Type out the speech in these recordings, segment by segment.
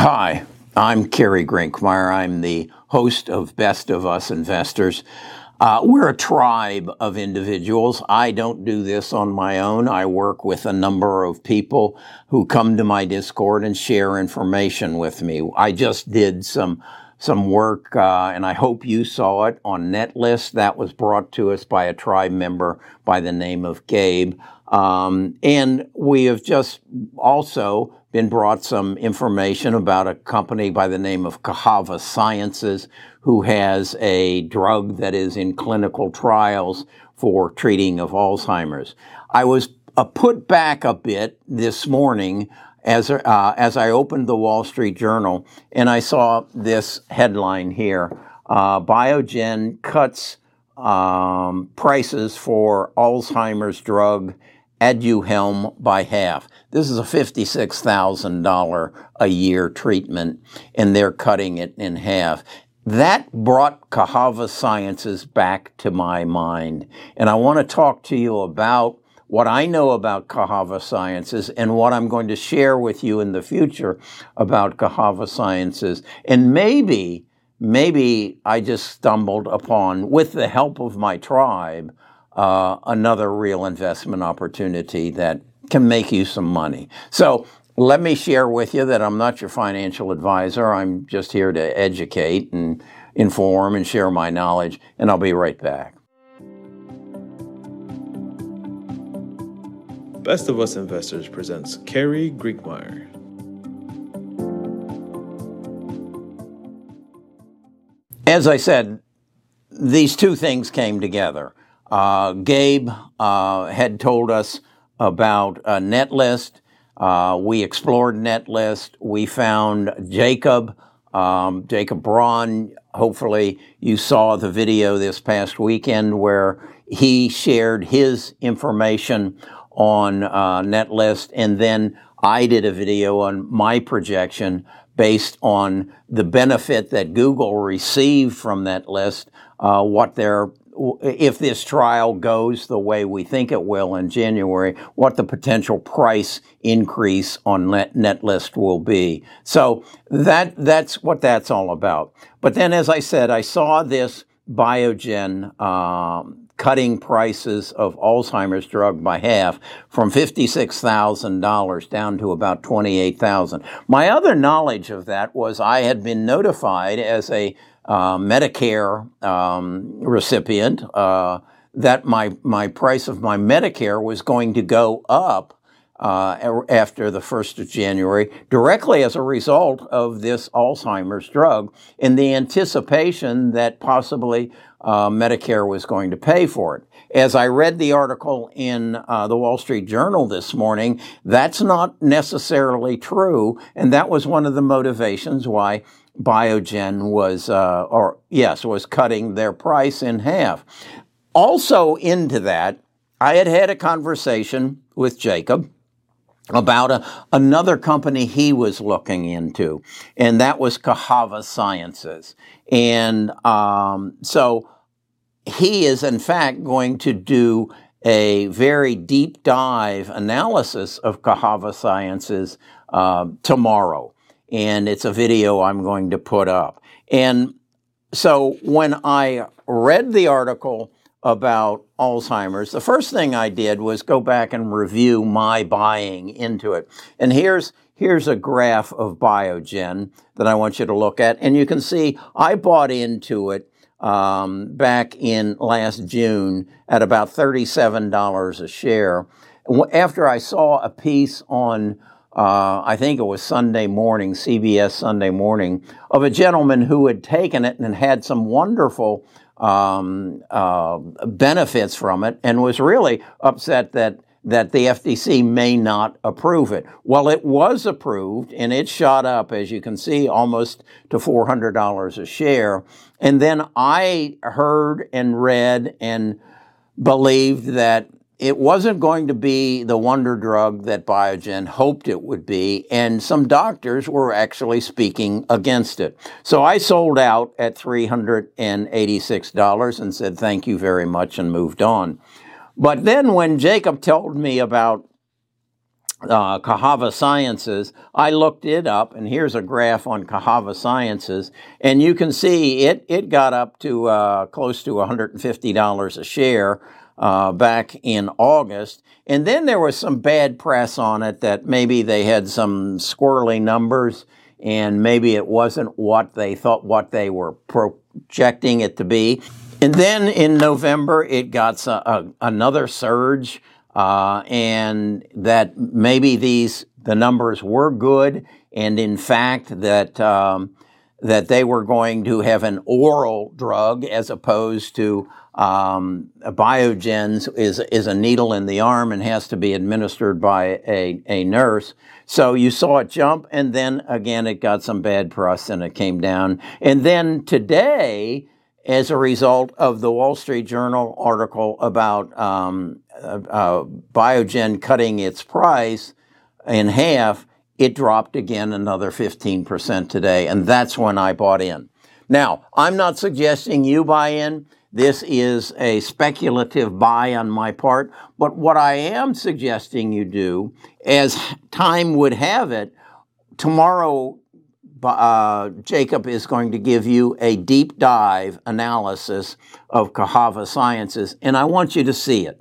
Hi, I'm Kerry Grinkmeyer. I'm the host of Best of Us Investors. Uh, we're a tribe of individuals. I don't do this on my own. I work with a number of people who come to my Discord and share information with me. I just did some some work, uh, and I hope you saw it on Netlist. That was brought to us by a tribe member by the name of Gabe. Um, and we have just also been brought some information about a company by the name of Cassava Sciences, who has a drug that is in clinical trials for treating of Alzheimer's. I was uh, put back a bit this morning as, uh, as I opened the Wall Street Journal and I saw this headline here. Uh, Biogen cuts um, prices for Alzheimer's drug Aduhelm by half. This is a $56,000 a year treatment, and they're cutting it in half. That brought Cassava Sciences back to my mind. And I want to talk to you about what I know about Cassava Sciences and what I'm going to share with you in the future about Cassava Sciences. And maybe, maybe I just stumbled upon, with the help of my tribe, uh, another real investment opportunity that can make you some money. So let me share with you that I'm not your financial advisor. I'm just here to educate and inform and share my knowledge, and I'll be right back. Best of Us Investors presents Kerry Grinkmeyer. As I said, these two things came together. Uh, Gabe uh, had told us about a Netlist. Uh, we explored Netlist. We found Jacob, um, Jacob Braun. Hopefully, you saw the video this past weekend where he shared his information on uh, Netlist, and then I did a video on my projection based on the benefit that Google received from Netlist, uh, what their if this trial goes the way we think it will in January, what the potential price increase on net, Netlist will be. So that that's what that's all about. But then, as I said, I saw this Biogen um, cutting prices of Alzheimer's drug by half from $56,000 down to about 28,000. My other knowledge of that was I had been notified as a uh, Medicare um, recipient uh, that my my price of my Medicare was going to go up uh, after the first of January, directly as a result of this Alzheimer's drug, in the anticipation that possibly uh, Medicare was going to pay for it. As I read the article in uh, the Wall Street Journal this morning, that's not necessarily true, and that was one of the motivations why Biogen was, uh, or yes, was cutting their price in half. Also, into that, I had had a conversation with Jacob about a, another company he was looking into, and that was Cassava Sciences. And um, so he is, in fact, going to do a very deep dive analysis of Cassava Sciences uh, tomorrow and it's a video I'm going to put up. And so when I read the article about Alzheimer's, the first thing I did was go back and review my buying into it. And here's here's a graph of Biogen that I want you to look at, and you can see I bought into it um, back in last June at about thirty-seven dollars a share. After I saw a piece on uh, I think it was Sunday morning, CBS Sunday morning, of a gentleman who had taken it and had some wonderful um, uh, benefits from it and was really upset that that the FTC may not approve it. Well, it was approved and it shot up, as you can see, almost to $400 a share. And then I heard and read and believed that it wasn't going to be the wonder drug that Biogen hoped it would be, and some doctors were actually speaking against it. So I sold out at $386 and said thank you very much and moved on. But then when Jacob told me about uh, Cassava Sciences, I looked it up, and here's a graph on Cassava Sciences, and you can see it it got up to uh, close to $150 a share uh, back in August, and then there was some bad press on it that maybe they had some squirrely numbers, and maybe it wasn't what they thought what they were projecting it to be. And then in November, it got a, a, another surge uh, and that maybe these the numbers were good, and in fact that um, that they were going to have an oral drug as opposed to um, Biogen's is is a needle in the arm and has to be administered by a, a nurse. So you saw it jump, and then again it got some bad press and it came down. And then today, as a result of the Wall Street Journal article about um, uh, uh, Biogen cutting its price in half, it dropped again another 15% today. And that's when I bought in. Now, I'm not suggesting you buy in. This is a speculative buy on my part. But what I am suggesting you do, as time would have it, tomorrow uh, Jacob is going to give you a deep dive analysis of Cassava Sciences, and I want you to see it.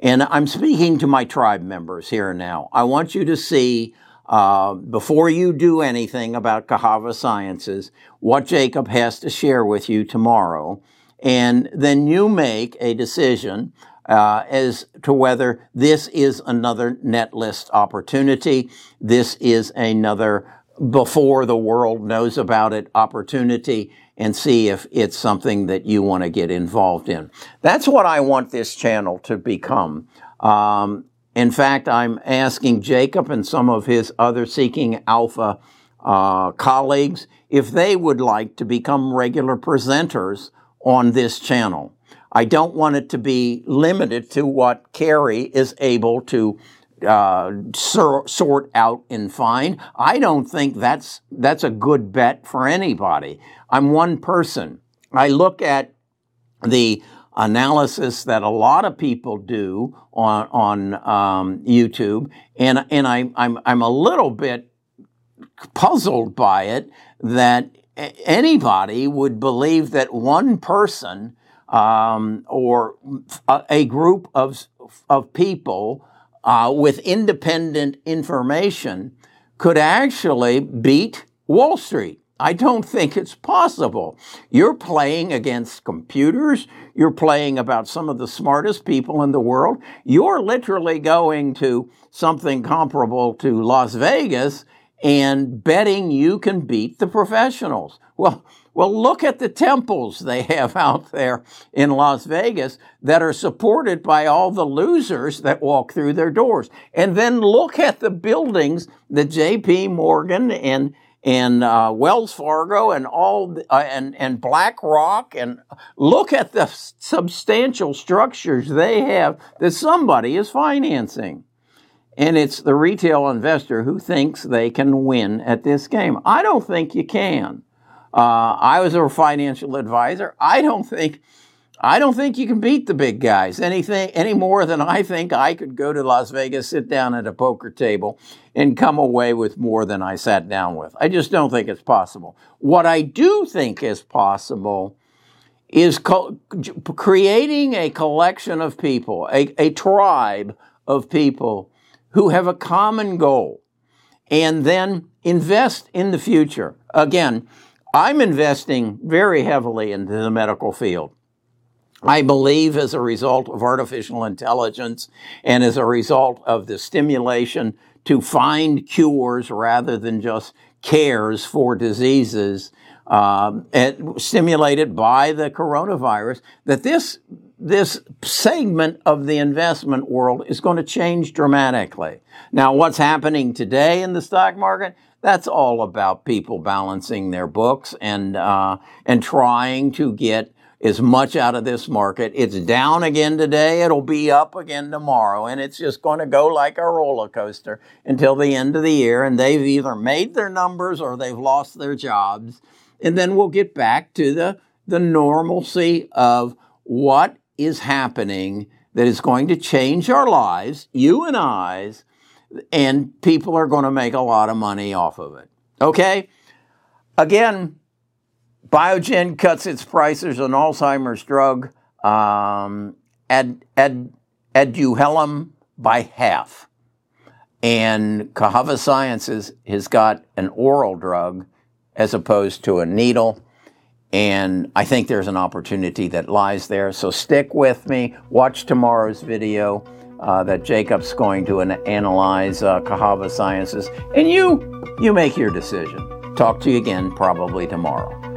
And I'm speaking to my tribe members here now. I want you to see, uh, before you do anything about Cassava Sciences, what Jacob has to share with you tomorrow. And then you make a decision uh, as to whether this is another Netlist opportunity. This is another before the world knows about it opportunity and see if it's something that you want to get involved in. That's what I want this channel to become. Um, in fact, I'm asking Jacob and some of his other Seeking Alpha uh, colleagues if they would like to become regular presenters on this channel. I don't want it to be limited to what Kerry is able to uh, sort out and find. I don't think that's that's a good bet for anybody. I'm one person. I look at the analysis that a lot of people do on on um, YouTube, and and I, I'm I'm a little bit puzzled by it that anybody would believe that one person um, or a, a group of of people uh, with independent information could actually beat Wall Street. I don't think it's possible. You're playing against computers. You're playing about some of the smartest people in the world. You're literally going to something comparable to Las Vegas and betting you can beat the professionals. Well, well, look at the temples they have out there in Las Vegas that are supported by all the losers that walk through their doors. And then look at the buildings that JP Morgan and and uh, Wells Fargo and all the, uh, and and BlackRock and look at the substantial structures they have that somebody is financing. And it's the retail investor who thinks they can win at this game. I don't think you can. Uh, I was a financial advisor. I don't think I don't think you can beat the big guys anything any more than I think I could go to Las Vegas, sit down at a poker table, and come away with more than I sat down with. I just don't think it's possible. What I do think is possible is co- creating a collection of people, a, a tribe of people who have a common goal, and then invest in the future. Again I'm investing very heavily into the medical field. I believe as a result of artificial intelligence and as a result of the stimulation to find cures rather than just cares for diseases um, stimulated by the coronavirus, that this this segment of the investment world is going to change dramatically. Now, what's happening today in the stock market? That's all about people balancing their books and uh, and trying to get as much out of this market. It's down again today. It'll be up again tomorrow, and it's just going to go like a roller coaster until the end of the year. And they've either made their numbers or they've lost their jobs, and then we'll get back to the the normalcy of what is happening that is going to change our lives, you and I's, and people are going to make a lot of money off of it. Okay? Again, Biogen cuts its prices on Alzheimer's drug um, ad, by half. And Cassava Sciences has got an oral drug as opposed to a needle. And I think there's an opportunity that lies there. So stick with me. Watch tomorrow's video uh, that Jacob's going to an- analyze uh, Cassava Sciences. And you, you make your decision. Talk to you again probably tomorrow.